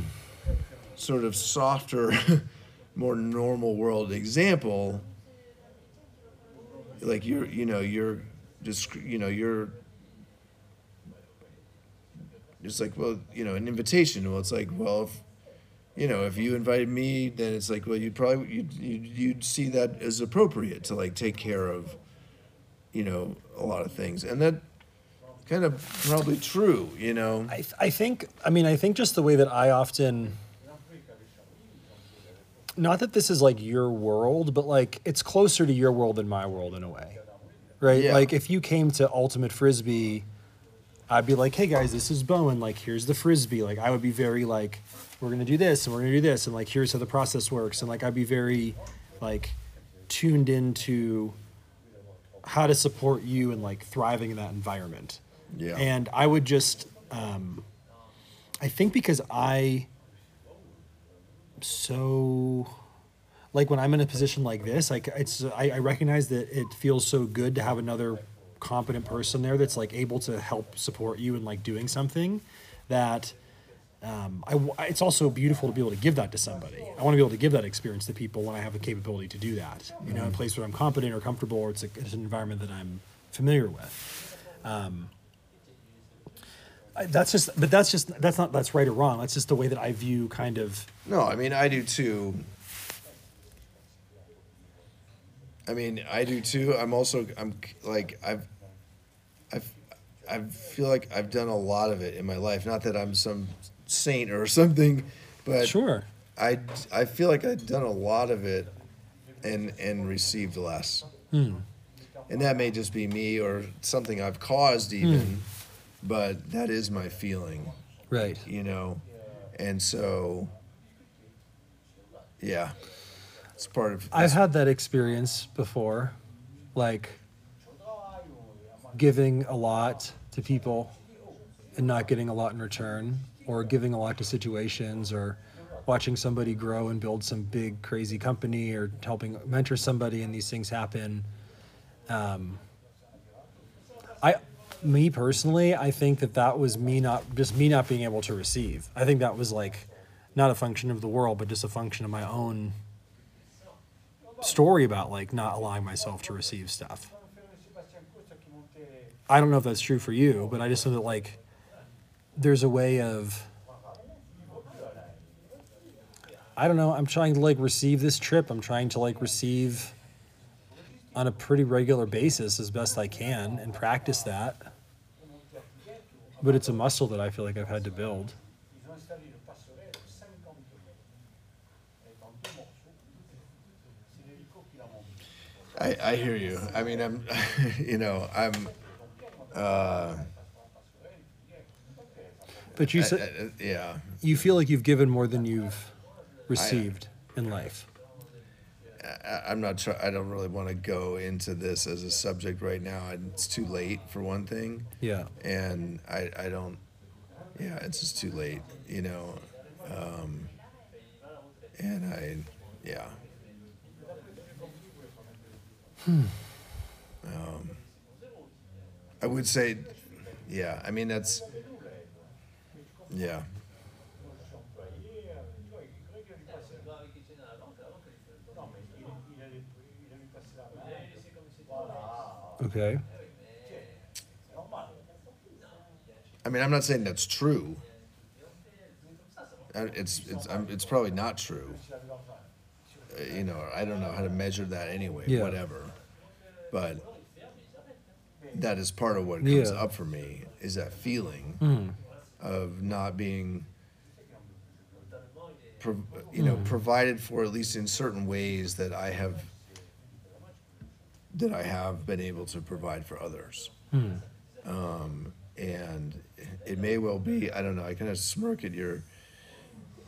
Sort of softer more normal world example like you're you know you're just you know you're it's like well you know an invitation. Well it's like well if you know if you invited me then it's like well you'd probably you'd, you'd, you'd see that as appropriate to like take care of you know a lot of things. And that kind of probably true you know? I, th- I think I mean I think just the way that I often not that this is like your world but like it's closer to your world than my world in a way right? Yeah. like if you came to ultimate frisbee I'd be like hey guys this is Bowen. Like here's the frisbee. Like I would be very like we're gonna do this and we're gonna do this and like here's how the process works. And like I'd be very like tuned into how to support you and like thriving in that environment. Yeah. and I would just, um, I think because I, so, like when I'm in a position like this, like it's, I, I recognize that it feels so good to have another competent person there that's like able to help support you in like doing something that. Um, I it's also beautiful to be able to give that to somebody. I want to be able to give that experience to people when I have the capability to do that. You know, in a place where I'm competent or comfortable, or it's, a, it's an environment that I'm familiar with. I- that's just but that's just that's not that's right or wrong that's just the way that i view kind of No, I mean I do too. I mean, I do too. I'm also I'm like I've I've I feel like I've done a lot of it in my life. Not that I'm some saint or something, but Sure. I I feel like I've done a lot of it and and received less. Hmm. And that may just be me or something I've caused even, but that is my feeling, Right. you know. And so yeah. It's part of I've had that experience before, like giving a lot to people and not getting a lot in return, or giving a lot to situations, or watching somebody grow and build some big crazy company, or helping mentor somebody, and these things happen. Um, I, me personally, I think that that was me not just me not being able to receive. I think that was like not a function of the world, but just a function of my own story about like not allowing myself to receive stuff. I don't know if that's true for you, but I just know that like there's a way of I don't know, I'm trying to like receive this trip. I'm trying to like receive on a pretty regular basis as best I can and practice that. But it's a muscle that I feel like I've had to build. Ils ont installé le passerelle 50 mètres. Et en deux morceaux. C'est l'hélico qui l'a monté. I, I hear you. I mean, I'm, you know, I'm, uh, But you said yeah. you feel like you've given more than you've received in life. I, I'm not sure. I don't really want to go into this as a subject right now. It's too late for one thing, Yeah. and I, I don't. Yeah, it's just too late, you know. Um, and I, yeah. Um, I would say, yeah. I mean, that's, yeah. Okay. I mean, I'm not saying that's true. I- It's it's I'm, it's probably not true. Uh, You know, I don't know how to measure that anyway. Yeah. Whatever, but that is part of what comes Yeah. up for me is that feeling Mm. of not being, pro- you know, provided for at least in certain ways that I have that I have been able to provide for others. Um, and it may well be, I don't know, I kind of smirk at your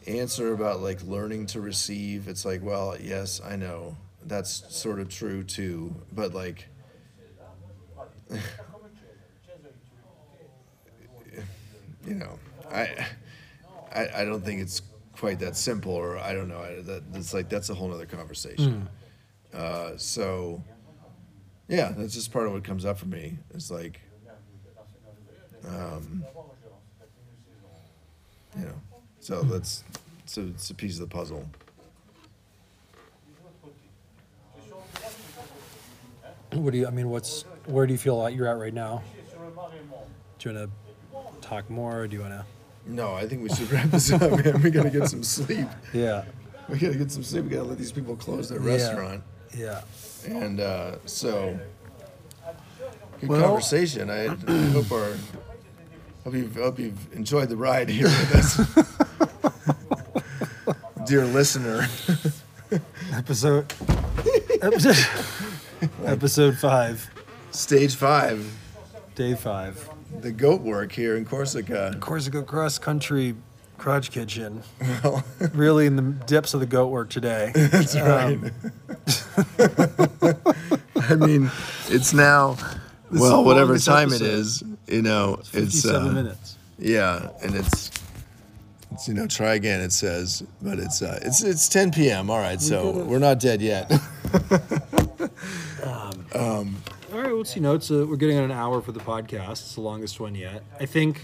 answer about like learning to receive. It's like, well, yes, I know that's sort of true too, but like, you know, I, I, I don't think it's quite that simple, or I don't know. I, that it's like that's a whole other conversation. Uh, so, yeah, that's just part of what comes up for me. It's like, um, you know, so that's so it's a piece of the puzzle. What do you? I mean, what's where do you feel like you're at right now? Sur le marémont. Do you want to talk more? Or do you want to? No, I think we should wrap this up, man. We gotta get some sleep. Yeah. We gotta get some sleep. We gotta let these people close their restaurant. Yeah. And uh, so, good Well- conversation. I, I hope our hope you've hope you've enjoyed the ride here with us, dear listener. Episode. episode. episode five. Stage five, Day five. the goat work here in Corsica. Corsica Cross Country Crotch Kitchen. Well, Really in the depths of the goat work today. that's right. I mean, it's now. Well, whatever time it episode. is, you know, it's Fifty-seven uh, minutes. Yeah, and it's it's you know try again. It says, but it's uh, it's it's 10 p.m. All right, so we're not dead yet. All right, let's see. No, it's uh we're getting on an hour for the podcast. It's the longest one yet. I think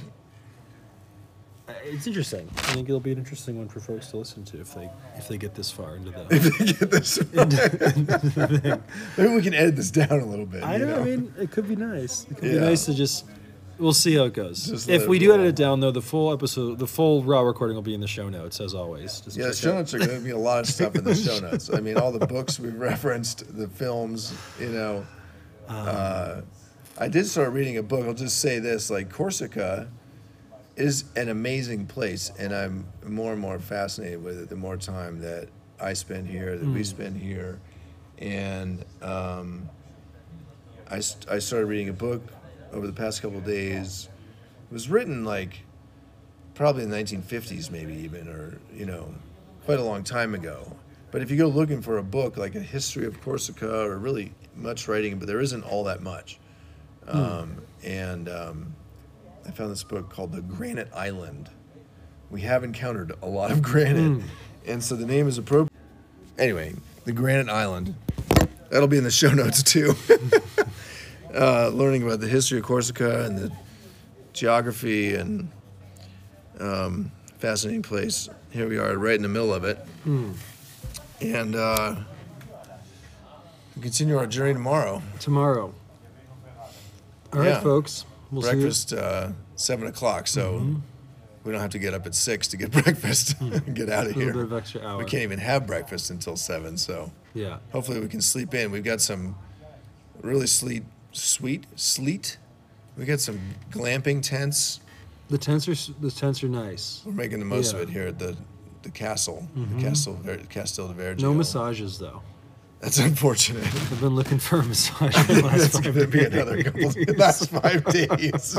it's interesting. I think it'll be an interesting one for folks to listen to if they if they get this far into the. if they Get this right. Maybe we can edit this down a little bit. I you don't. I mean, it could be nice. It could be Yeah. nice to just We'll see how it goes. Just if we do roll. edit it down, though, the full episode, the full raw recording will be in the show notes as always. Just Yeah, the show notes are going to be a lot of stuff in the show notes. I mean, all the books we referenced, the films, you know. Uh, I did start reading a book. I'll just say this: like Corsica is an amazing place, and I'm more and more fascinated with it the more time that I spend here, that we spend here, and um, I st- I started reading a book over the past couple of days. It was written like probably in the 1950s, maybe even, or you know, quite a long time ago. But if you go looking for a book like a history of Corsica or really much writing, but there isn't all that much. Um, and um, I found this book called The Granite Island. We have encountered a lot of granite, and so the name is appropriate. Anyway, The Granite Island. That'll be in the show notes too. uh, learning about the history of Corsica and the geography and um, fascinating place. Here we are, right in the middle of it, and uh, we continue our journey tomorrow. tomorrow. All right, Yeah. folks. We'll breakfast uh, seven o'clock, so Mm-hmm. we don't have to get up at six to get breakfast and get out of see you. A here. bit of extra hour. We can't even have breakfast until seven, so Yeah. hopefully we can sleep in. We've got some really sleet, sweet sleet. We got some glamping tents. The tents are the tents are nice. We're making the most Yeah. of it here at the the castle, the castle, Castel de Vergio. No massages though. That's unfortunate. I've been looking for a massage for the last That's five going to be days. another couple last five days.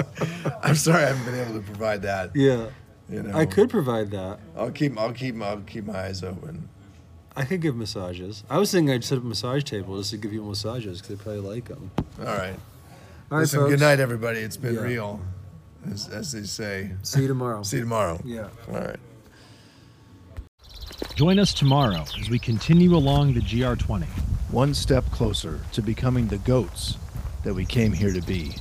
I'm sorry I haven't been able to provide that. Yeah. You know, I could provide that. I'll keep. I'll keep. I'll keep my eyes open. I could give massages. I was thinking I'd set up a massage table just to give people massages because they probably like them. All right. All right, Listen. folks. Good night, everybody. It's been Yeah. real, as, as they say. See you tomorrow. See you tomorrow. Yeah. All right. Join us tomorrow as we continue along the GR20. One step closer to becoming the goats that we came here to be.